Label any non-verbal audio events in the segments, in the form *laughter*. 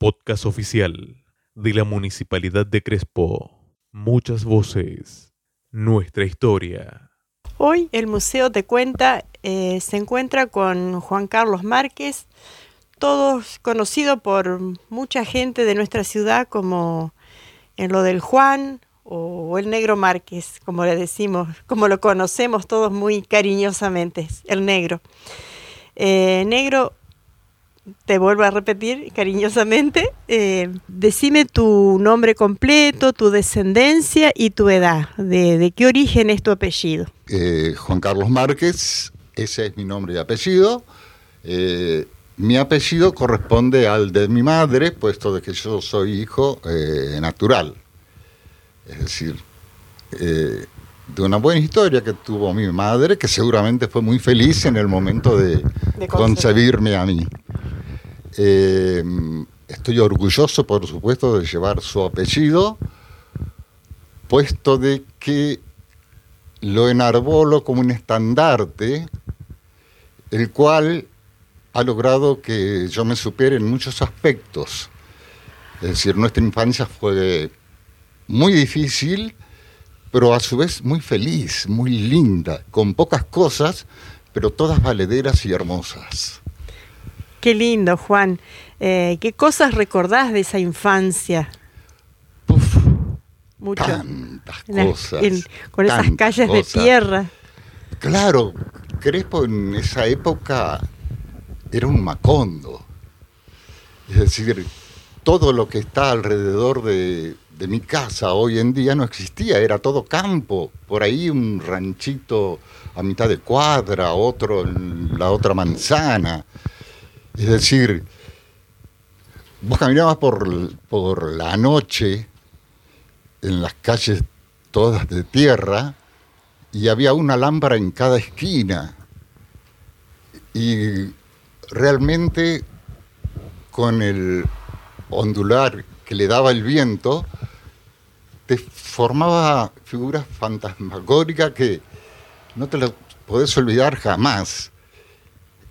podcast oficial de la Municipalidad de Crespo. Muchas voces, nuestra historia. Hoy el museo te cuenta eh, se encuentra con Juan Carlos Márquez, todos conocido por mucha gente de nuestra ciudad como en lo del Juan o el Negro Márquez, como le decimos, como lo conocemos todos muy cariñosamente, el Negro. Eh, negro, te vuelvo a repetir cariñosamente, eh, decime tu nombre completo, tu descendencia y tu edad. ¿De, qué origen es tu apellido? Eh, Juan Carlos Márquez, ese es mi nombre y apellido. mi apellido corresponde al de mi madre, puesto de que yo soy hijo natural. Es decir, de una buena historia que tuvo mi madre, que seguramente fue muy feliz en el momento de, concebirme a mí. Eh, estoy orgulloso, por supuesto, de llevar su apellido, puesto de que lo enarbolo como un estandarte, el cual ha logrado que yo me supere en muchos aspectos. Es decir, nuestra infancia fue muy difícil, pero a su vez muy feliz, muy linda, con pocas cosas, pero todas valederas y hermosas. Qué lindo, Juan. Eh, ¿Qué cosas recordás de esa infancia? Puf, Tantas cosas. con esas calles de tierra. Claro, Crespo en esa época era un macondo. Es decir, todo lo que está alrededor de, de mi casa hoy en día no existía, era todo campo, por ahí un ranchito a mitad de cuadra, otro en la otra manzana. Es decir, vos caminabas por, por la noche en las calles todas de tierra y había una lámpara en cada esquina. Y realmente con el ondular que le daba el viento, te formaba figuras fantasmagóricas que no te las podés olvidar jamás.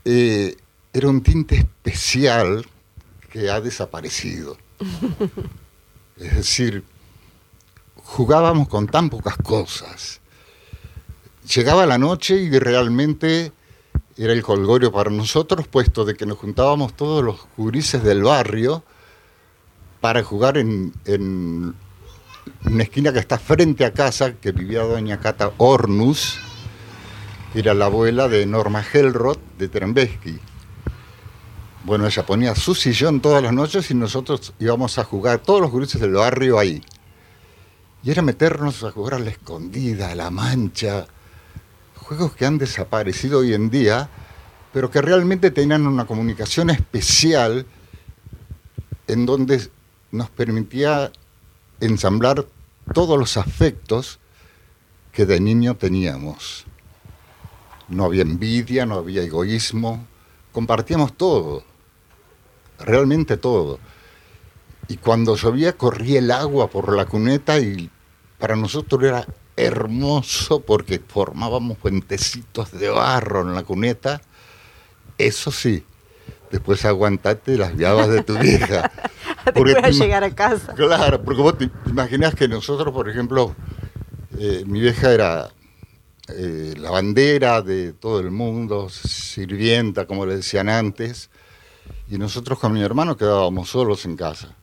Eh, era un tinte especial que ha desaparecido. *laughs* es decir, jugábamos con tan pocas cosas. Llegaba la noche y realmente era el colgorio para nosotros, puesto de que nos juntábamos todos los gurises del barrio para jugar en una esquina que está frente a casa, que vivía doña Cata Ornus, que era la abuela de Norma Hellroth de Trembesky. Bueno, ella ponía su sillón todas las noches y nosotros íbamos a jugar, todos los gruses del barrio ahí. Y era meternos a jugar a la escondida, a la mancha, juegos que han desaparecido hoy en día, pero que realmente tenían una comunicación especial en donde nos permitía ensamblar todos los afectos que de niño teníamos. No había envidia, no había egoísmo, compartíamos todo, realmente todo. Y cuando llovía corría el agua por la cuneta y para nosotros era hermoso porque formábamos puentecitos de barro en la cuneta. Eso sí, después aguantate las llaves de tu vieja. *laughs* porque llegar a casa. Claro, porque vos te imaginás que nosotros, por ejemplo, eh, mi vieja era eh, la bandera de todo el mundo, sirvienta, como le decían antes, y nosotros con mi hermano quedábamos solos en casa.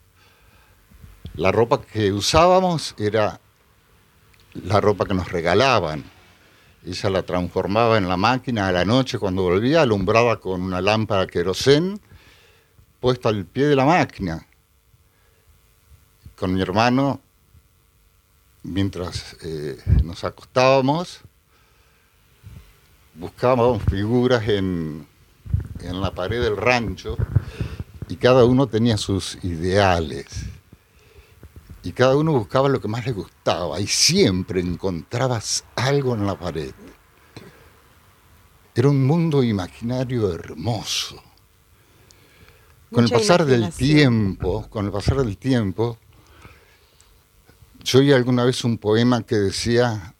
La ropa que usábamos era la ropa que nos regalaban. Ella la transformaba en la máquina a la noche cuando volvía, alumbraba con una lámpara querosén puesta al pie de la máquina con mi hermano, mientras eh, nos acostábamos, buscábamos figuras en, en la pared del rancho y cada uno tenía sus ideales. Y cada uno buscaba lo que más le gustaba y siempre encontrabas algo en la pared. Era un mundo imaginario hermoso. Con el pasar del tiempo, con el pasar del tiempo, yo oí alguna vez un poema que decía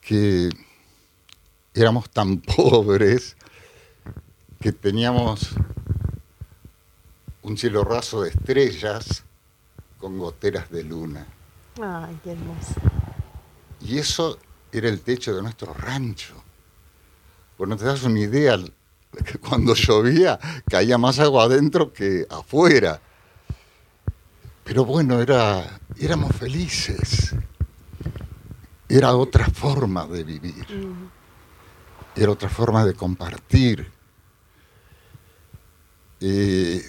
que éramos tan *laughs* pobres que teníamos un cielo raso de estrellas con goteras de luna. Ay, qué hermoso. Y eso era el techo de nuestro rancho. Bueno, te das una idea, *laughs* que cuando llovía caía más agua adentro que afuera. Pero bueno, era, éramos felices. Era otra forma de vivir. Era otra forma de compartir. Eh,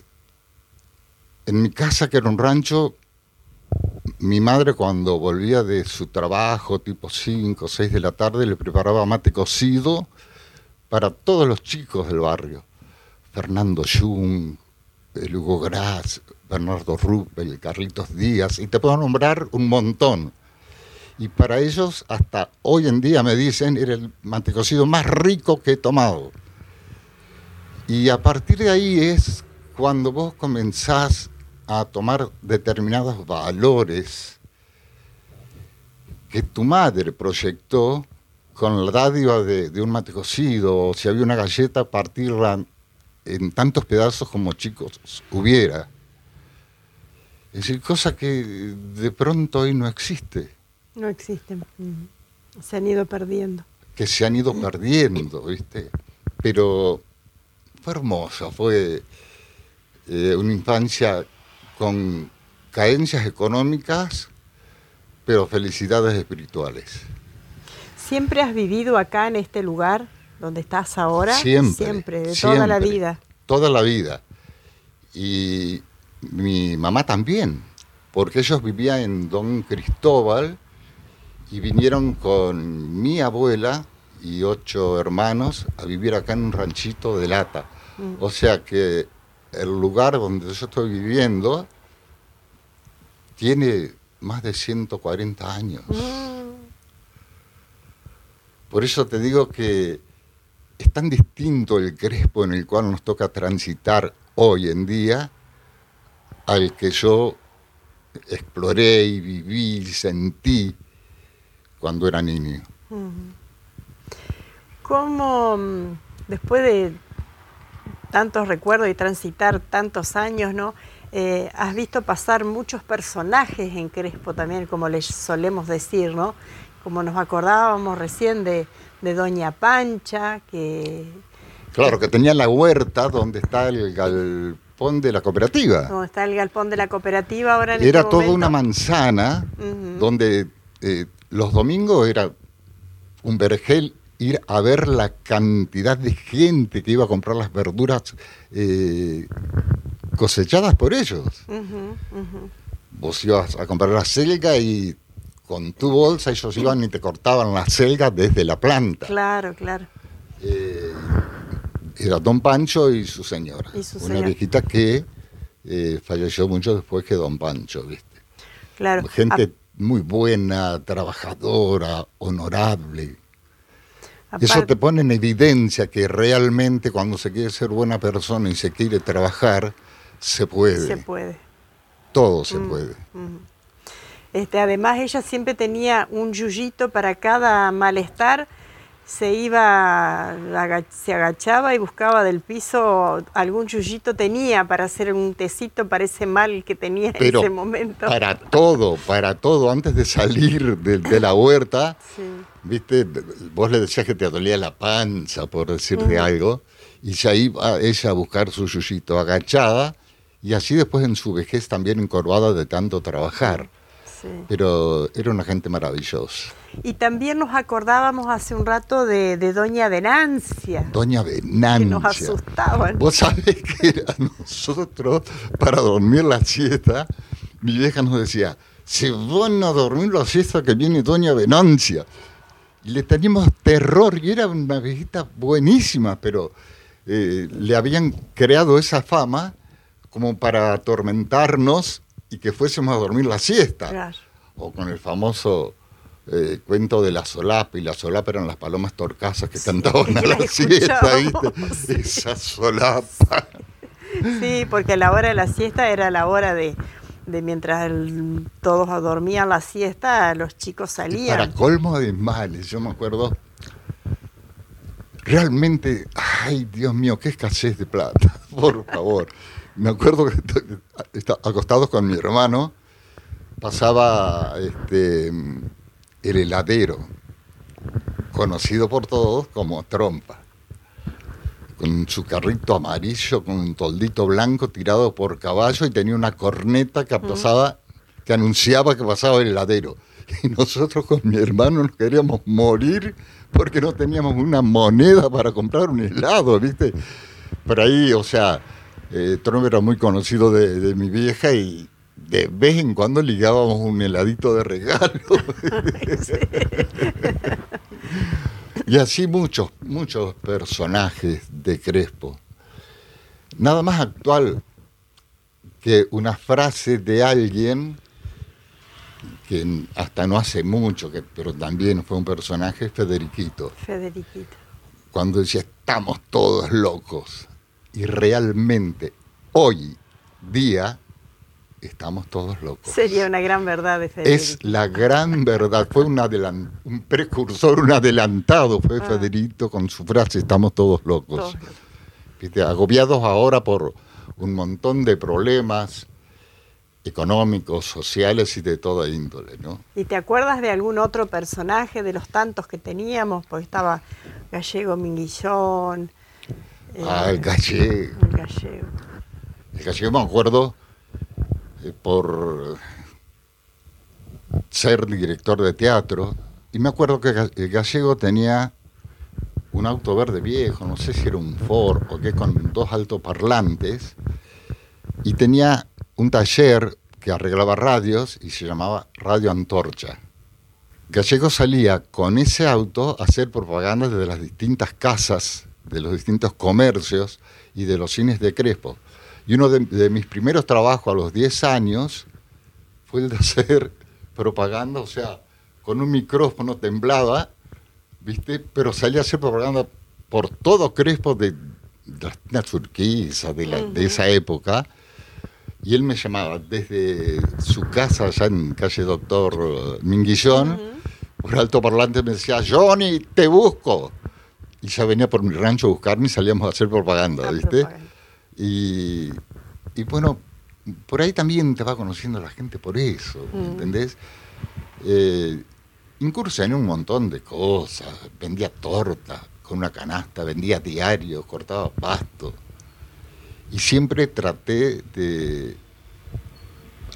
en mi casa, que era un rancho, mi madre cuando volvía de su trabajo, tipo 5 o 6 de la tarde, le preparaba mate cocido para todos los chicos del barrio. Fernando Jung, Hugo Gras, Bernardo Ruppel, Carlitos Díaz, y te puedo nombrar un montón. Y para ellos, hasta hoy en día me dicen, era el mate cocido más rico que he tomado. Y a partir de ahí es cuando vos comenzás a tomar determinados valores que tu madre proyectó con la dádiva de, un mate cocido, o si había una galleta, partirla en tantos pedazos como chicos hubiera. Es decir, cosa que de pronto hoy no existe. No existen. Se han ido perdiendo. Que se han ido perdiendo, ¿viste? Pero fue hermosa, fue eh, una infancia con carencias económicas, pero felicidades espirituales. ¿Siempre has vivido acá en este lugar donde estás ahora? Siempre. Siempre, de toda la vida. Toda la vida. Y mi mamá también, porque ellos vivían en Don Cristóbal y vinieron con mi abuela y ocho hermanos a vivir acá en un ranchito de lata. Mm. O sea que el lugar donde yo estoy viviendo tiene más de 140 años. Mm. Por eso te digo que es tan distinto el Crespo en el cual nos toca transitar hoy en día al que yo exploré y viví y sentí cuando era niño. ¿Cómo, mm, después de tantos recuerdos y transitar tantos años, ¿no? Eh, has visto pasar muchos personajes en Crespo también, como les solemos decir, ¿no? Como nos acordábamos recién de, Doña Pancha, que... Claro, que tenía la huerta donde está el galpón de la cooperativa. Donde está el galpón de la cooperativa ahora en Era este toda una manzana donde eh, los domingos era un vergel ir a ver la cantidad de gente que iba a comprar las verduras eh, cosechadas por ellos. Vos ibas a comprar la selga y con tu bolsa ellos iban y te cortaban la selga desde la planta. Claro, claro. Eh, era Don Pancho y su señora. una viejita que eh, falleció mucho después que Don Pancho, ¿viste? Claro. Gente muy buena, trabajadora, honorable. Eso te pone en evidencia que realmente cuando se quiere ser buena persona y se quiere trabajar, se puede. Se puede. Todo se mm, puede. Mm. Este, además, ella siempre tenía un yuyito para cada malestar. Se iba, se agachaba y buscaba del piso algún yuyito tenía para hacer un tecito para ese mal que tenía en ese momento. Para todo, para todo, antes de salir de, la huerta, viste, vos le decías que te dolía la panza, por decirte algo, y ya iba ella a buscar su yuyito agachada, y así después en su vejez también encorvada de tanto trabajar. Pero era una gente maravillosa. Y también nos acordábamos hace un rato de, Doña Venancia. Doña Venancia. Que nos asustaban. Vos sabés que a nosotros, para dormir la siesta, mi vieja nos decía, se van a dormir la siesta que viene Doña Venancia. Y le teníamos terror, y era una viejita buenísima, pero eh, le habían creado esa fama como para atormentarnos y que fuésemos a dormir la siesta. O con el famoso eh, cuento de la solapa, y la solapa eran las palomas torcasas que cantaban a *laughs* la siesta, ¿viste? Esa solapa. Sí, porque la hora de la siesta era la hora de, mientras todos dormían la siesta, los chicos salían. para colmo de males, yo me acuerdo, realmente, ay Dios mío, qué escasez de plata, *laughs* por favor me acuerdo que acostados con mi hermano, pasaba este, el heladero, conocido por todos como Trompa, con su carrito amarillo, con un toldito blanco tirado por caballo y tenía una corneta que pasaba, que anunciaba que pasaba el heladero. Y nosotros con mi hermano nos queríamos morir porque no teníamos una moneda para comprar un helado, ¿viste? Pero ahí, o sea, eh, Trump era muy conocido de, de mi vieja y de vez en cuando ligábamos un heladito de regalo. *laughs* y así muchos, muchos personajes de Crespo. Nada más actual que una frase de alguien que hasta no hace mucho, que, pero también fue un personaje, Federiquito Federiquito. cuando decía estamos todos locos. Y realmente hoy día estamos todos locos. Sería una gran verdad de Federico. Es la gran verdad. Fue un, un precursor, un adelantado, fue Ah. Federico con su frase, estamos todos locos. Todos. Viste, Agobiados ahora por un montón de problemas económicos, sociales y de toda índole, ¿no? ¿Y te acuerdas de algún otro personaje de los tantos que teníamos? Porque estaba Gallego Minguillón. Eh, Ah, el gallego. el Gallego. El gallego me acuerdo eh, por ser director de teatro. Y me acuerdo que el gallego tenía un auto verde viejo, no sé si era un Ford o qué, con dos altoparlantes. Y tenía un taller que arreglaba radios y se llamaba Radio Antorcha. Gallego salía con ese auto a hacer propaganda desde las distintas casas, de los distintos comercios y de los cines de Crespo. Y uno de, de mis primeros trabajos a los 10 años fue el de *laughs* hacer propaganda, o sea, con un micrófono temblaba, ¿viste? Pero salía a hacer propaganda por todo Crespo de, tiendas turquisas de, la- de esa época. Y él me llamaba desde su casa allá en calle Doctor Minguillón, por alto parlante me decía, Johnny, te busco. Y ya venía por mi rancho a buscarme y salíamos a hacer propaganda, La ¿viste? propaganda. Y, y bueno, por ahí también te va conociendo la gente por eso, Mm. ¿entendés? Eh, incursioné un montón de cosas, vendía torta con una canasta, vendía diarios, cortaba pasto. Y siempre traté de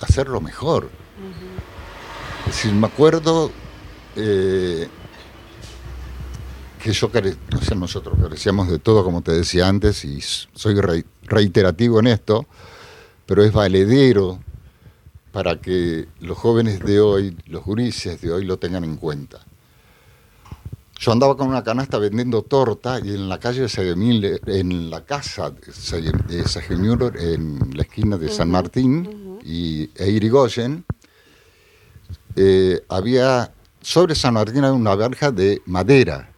hacerlo mejor. Es decir, me acuerdo eh, que yo, care- o sea, nosotros carecíamos de todo, como te decía antes, y soy rei- reiterativo en esto, pero es valedero para que los jóvenes de hoy, los gurises de hoy lo tengan en cuenta. Yo andaba con una canasta vendiendo torta y en la calle de Sagemil, en la casa de Sage- de Sagemil, en la esquina de San Martín y, e Irigoyen, eh, había, sobre San Martín había una verja de madera.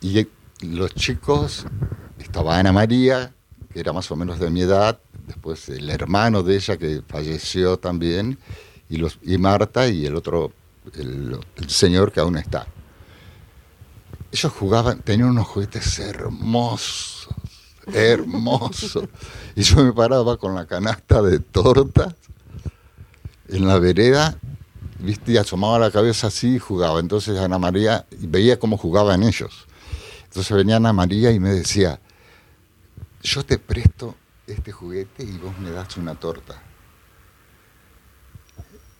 Y los chicos, estaba Ana María, que era más o menos de mi edad, después el hermano de ella que falleció también, y, los, y Marta y el otro, el, el señor que aún está. Ellos jugaban, tenían unos juguetes hermosos, hermosos. Y yo me paraba con la canasta de tortas en la vereda, viste, y asomaba la cabeza así y jugaba. Entonces Ana María, veía cómo jugaban ellos. Entonces venía Ana María y me decía, yo te presto este juguete y vos me das una torta.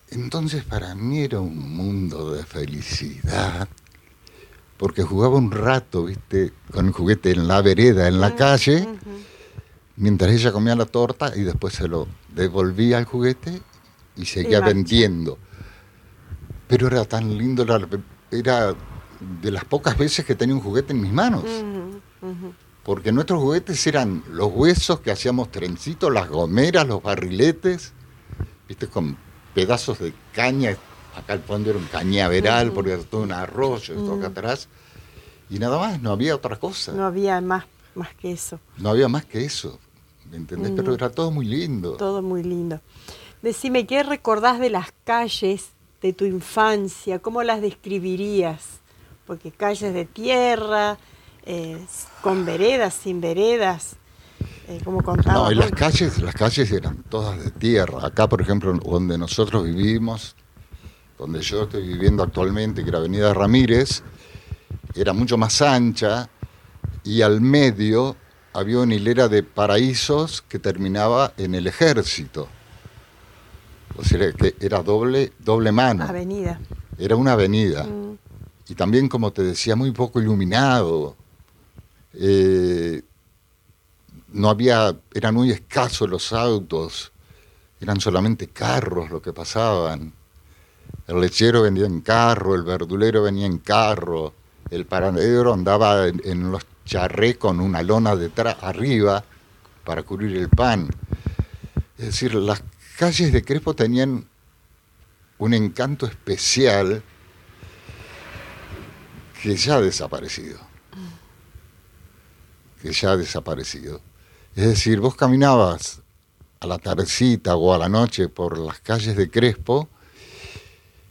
Entonces para mí era un mundo de felicidad, porque jugaba un rato, viste, con el juguete en la vereda, en la calle, mientras ella comía la torta y después se lo devolvía al juguete y seguía vendiendo. Pero era tan lindo, era, era de las pocas veces que tenía un juguete en mis manos. Porque nuestros juguetes eran los huesos que hacíamos trencitos, las gomeras, los barriletes, viste, con pedazos de caña. Acá al fondo era un cañaveral, porque era todo un arroyo, esto acá atrás. Y nada más, no había otra cosa. No había más, más que eso. No había más que eso. ¿Me entendés? Pero era todo muy lindo. Todo muy lindo. Decime, ¿qué recordás de las calles de tu infancia? ¿Cómo las describirías? Porque calles de tierra, eh, con veredas, sin veredas. eh, como contaba. No, y las calles, las calles eran todas de tierra. Acá, por ejemplo, donde nosotros vivimos, donde yo estoy viviendo actualmente, que era Avenida Ramírez, era mucho más ancha y al medio había una hilera de paraísos que terminaba en el ejército. O sea, que era doble, doble mano. Avenida. Era una avenida. Mm. Y también, como te decía, muy poco iluminado. Eh, no había, eran muy escasos los autos, eran solamente carros lo que pasaban. El lechero venía en carro, el verdulero venía en carro, el paradero andaba en, en los charrés con una lona detrás, arriba, para cubrir el pan. Es decir, las calles de Crespo tenían un encanto especial que ya ha desaparecido. Que ya ha desaparecido. Es decir, vos caminabas a la tardecita o a la noche por las calles de Crespo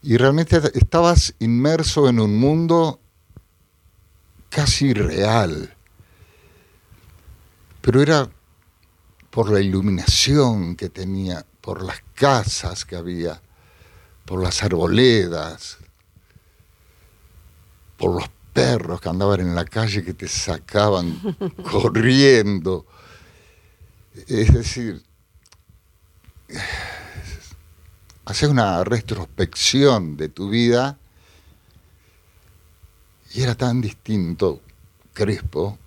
y realmente estabas inmerso en un mundo casi real. Pero era por la iluminación que tenía, por las casas que había, por las arboledas, por los perros que andaban en la calle que te sacaban *laughs* corriendo. Es decir, hacer una retrospección de tu vida y era tan distinto Crespo.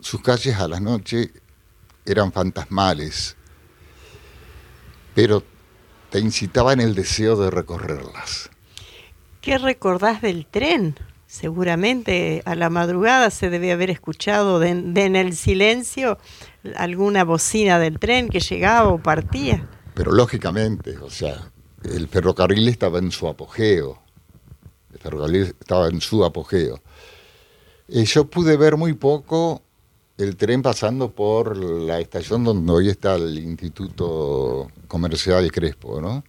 Sus calles a la noche eran fantasmales, pero te incitaban el deseo de recorrerlas. ¿Qué recordás del tren? Seguramente a la madrugada se debe haber escuchado de, de en el silencio alguna bocina del tren que llegaba o partía. Pero lógicamente, o sea, el ferrocarril estaba en su apogeo. El ferrocarril estaba en su apogeo. Eh, yo pude ver muy poco el tren pasando por la estación donde hoy está el Instituto Comercial Crespo, ¿no?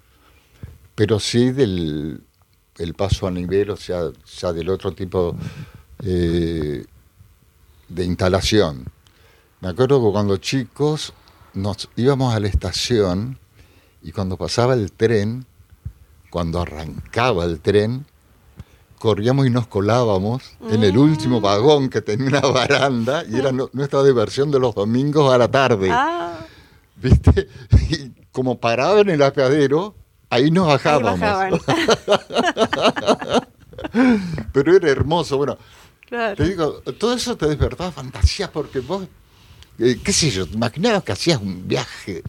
Pero sí del el paso a nivel, o sea, ya del otro tipo eh, de instalación. Me acuerdo que cuando chicos nos íbamos a la estación y cuando pasaba el tren, cuando arrancaba el tren, corríamos y nos colábamos en el último vagón que tenía una baranda y era nu- nuestra diversión de los domingos a la tarde. Ah, ¿Viste? *laughs* Y como paraba en el apeadero, ahí nos ahí bajábamos. bajaban. *laughs* Pero era hermoso. Bueno, Claro. te digo, todo eso te despertaba fantasías porque vos, eh, qué sé yo, te imaginabas que hacías un viaje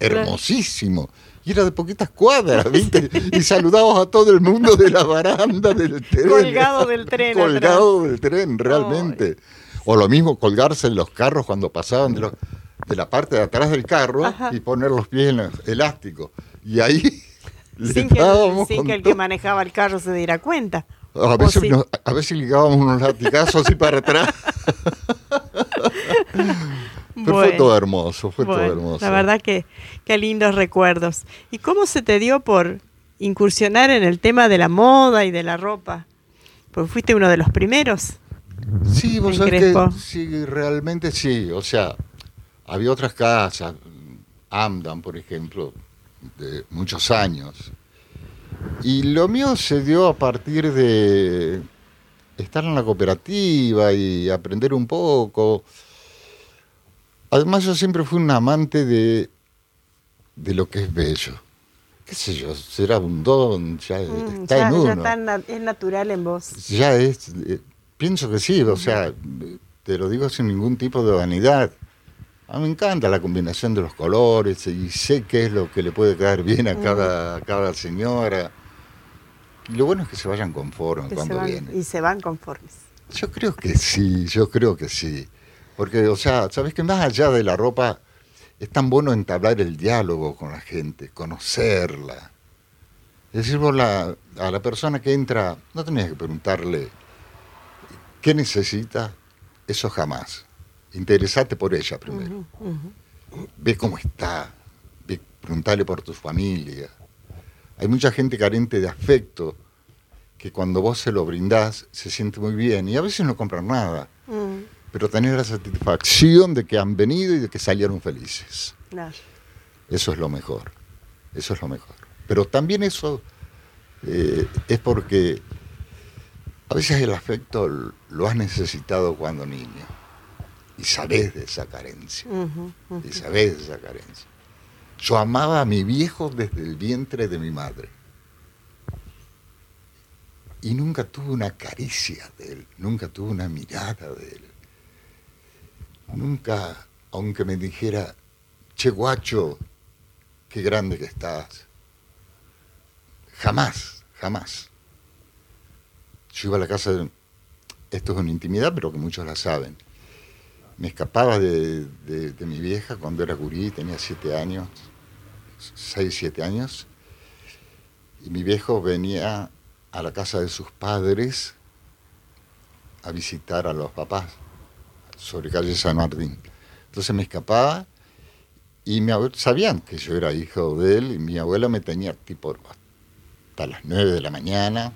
hermosísimo. Y era de poquitas cuadras, *laughs* ¿viste? Y saludabas a todo el mundo de la baranda del tren. Colgado del tren Colgado del tren, realmente. O lo mismo colgarse en los carros cuando pasaban de, los- de la parte de atrás del carro Ajá. y poner los pies en el elástico. Y ahí Sin, que, sin el que manejaba el carro se diera cuenta. A ¿O veces, sí? nos- a veces ligábamos unos latigazos así para atrás. *laughs* Pero fue todo hermoso, fue Bueno, todo hermoso. La verdad que qué lindos recuerdos. ¿Y cómo se te dio por incursionar en el tema de la moda y de la ropa? Porque fuiste uno de los primeros. Sí, vos sabés Crespo. que sí, realmente sí. O sea, había otras casas, Amdan, por ejemplo, de muchos años. Y lo mío se dio a partir de estar en la cooperativa y aprender un poco. Además, yo siempre fui un amante de, de lo que es bello. ¿Qué sé yo? Será un don, ya Mm, está ya en ya uno está na- es natural en vos. ya es, eh, pienso que sí, o sea, te lo digo sin ningún tipo de vanidad. A mí me encanta la combinación de los colores y sé qué es lo que le puede caer bien a cada, a cada señora. Y lo bueno es que se vayan conformes que cuando van- vienen. y se van conformes. Yo creo que sí, yo creo que sí. Porque, o sea, sabes que más allá de la ropa, es tan bueno entablar el diálogo con la gente, conocerla. Es decir, vos la- a la persona que entra, no tenías que preguntarle qué necesita, eso jamás. Interesate por ella primero. Ve cómo está, ve, preguntale por tu familia. Hay mucha gente carente de afecto que cuando vos se lo brindás se siente muy bien y a veces no compran nada Mm, pero tener la satisfacción de que han venido y de que salieron felices. Claro. Eso es lo mejor. Eso es lo mejor. Pero también eso eh, es porque a veces el afecto lo has necesitado cuando niño y sabes de esa carencia. Y sabes de esa carencia. Yo amaba a mi viejo desde el vientre de mi madre. Y nunca tuve una caricia de él, nunca tuve una mirada de él. Nunca, aunque me dijera, che guacho, qué grande que estás. Jamás, jamás. Yo iba a la casa, de- esto es una intimidad, pero que muchos la saben. Me escapaba de, de- mi vieja cuando era gurí, tenía siete años, seis, siete años, y mi viejo venía a la casa de sus padres a visitar a los papás sobre calle San Martín. Entonces me escapaba y mi abue- sabían que yo era hijo de él y mi abuela me tenía tipo hasta las nueve de la mañana.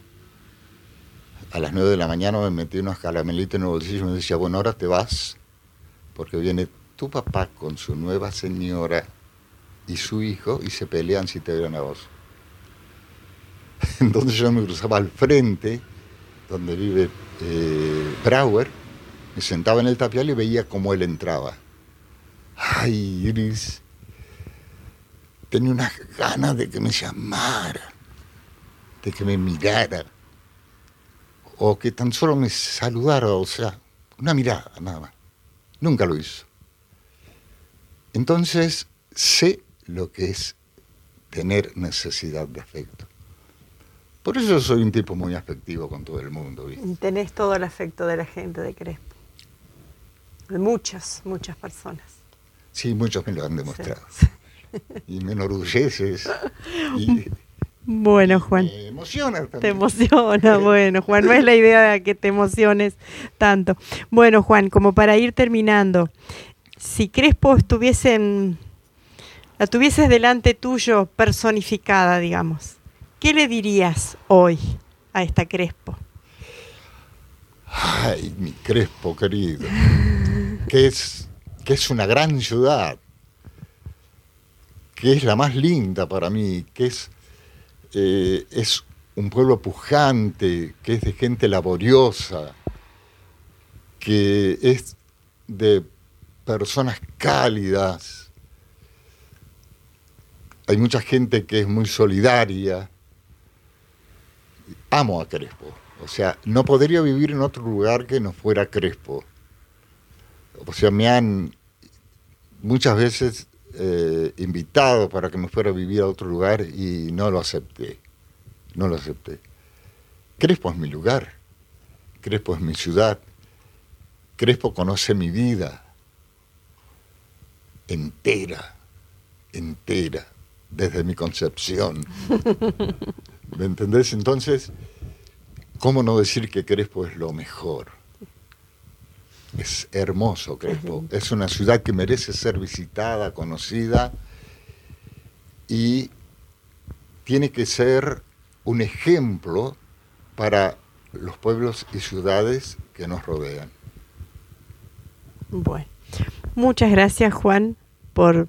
A las nueve de la mañana me metí unos caramelitos en el bolsillo y me decía, bueno, ahora te vas porque viene tu papá con su nueva señora y su hijo y se pelean si te ven a vos. *laughs* Entonces yo me cruzaba al frente, donde vive eh, Brauer, me sentaba en el tapial y veía cómo él entraba. Ay, Iris, tenía unas ganas de que me llamara, de que me mirara, o que tan solo me saludara, o sea, una mirada nada más. Nunca lo hizo. Entonces sé lo que es tener necesidad de afecto. Por eso soy un tipo muy afectivo con todo el mundo. ¿viste? Tenés todo el afecto de la gente de Crespo. De muchas, muchas personas. Sí, muchos me lo han demostrado. Sí. Y me enorgulleces. *laughs* Y Bueno, Juan. me emociona Te también. emociona, bueno, Juan, no es la idea de que te emociones tanto. Bueno, Juan, como para ir terminando, si Crespo estuviese en, la tuvieses delante tuyo personificada, digamos, ¿qué le dirías hoy a esta Crespo? Ay, mi Crespo querido. Que es, que es una gran ciudad. Que es la más linda para mí. Que es, eh, es un pueblo pujante. Que es de gente laboriosa. Que es de personas cálidas. Hay mucha gente que es muy solidaria. Amo a Crespo. O sea, no podría vivir en otro lugar que no fuera Crespo. O sea, me han muchas veces eh, invitado para que me fuera a vivir a otro lugar y no lo acepté. No lo acepté. Crespo es mi lugar. Crespo es mi ciudad. Crespo conoce mi vida entera, entera, desde mi concepción. *laughs* ¿Me entendés? Entonces, ¿cómo no decir que Crespo es lo mejor? Es hermoso Crespo. Es una ciudad que merece ser visitada, conocida y tiene que ser un ejemplo para los pueblos y ciudades que nos rodean. Bueno, muchas gracias, Juan, por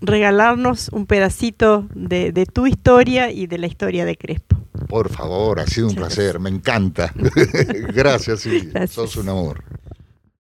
regalarnos un pedacito de, de tu historia y de la historia de Crespo. Por favor, ha sido un Muchas placer, me encanta. *laughs* Gracias. Gracias. Sos un amor.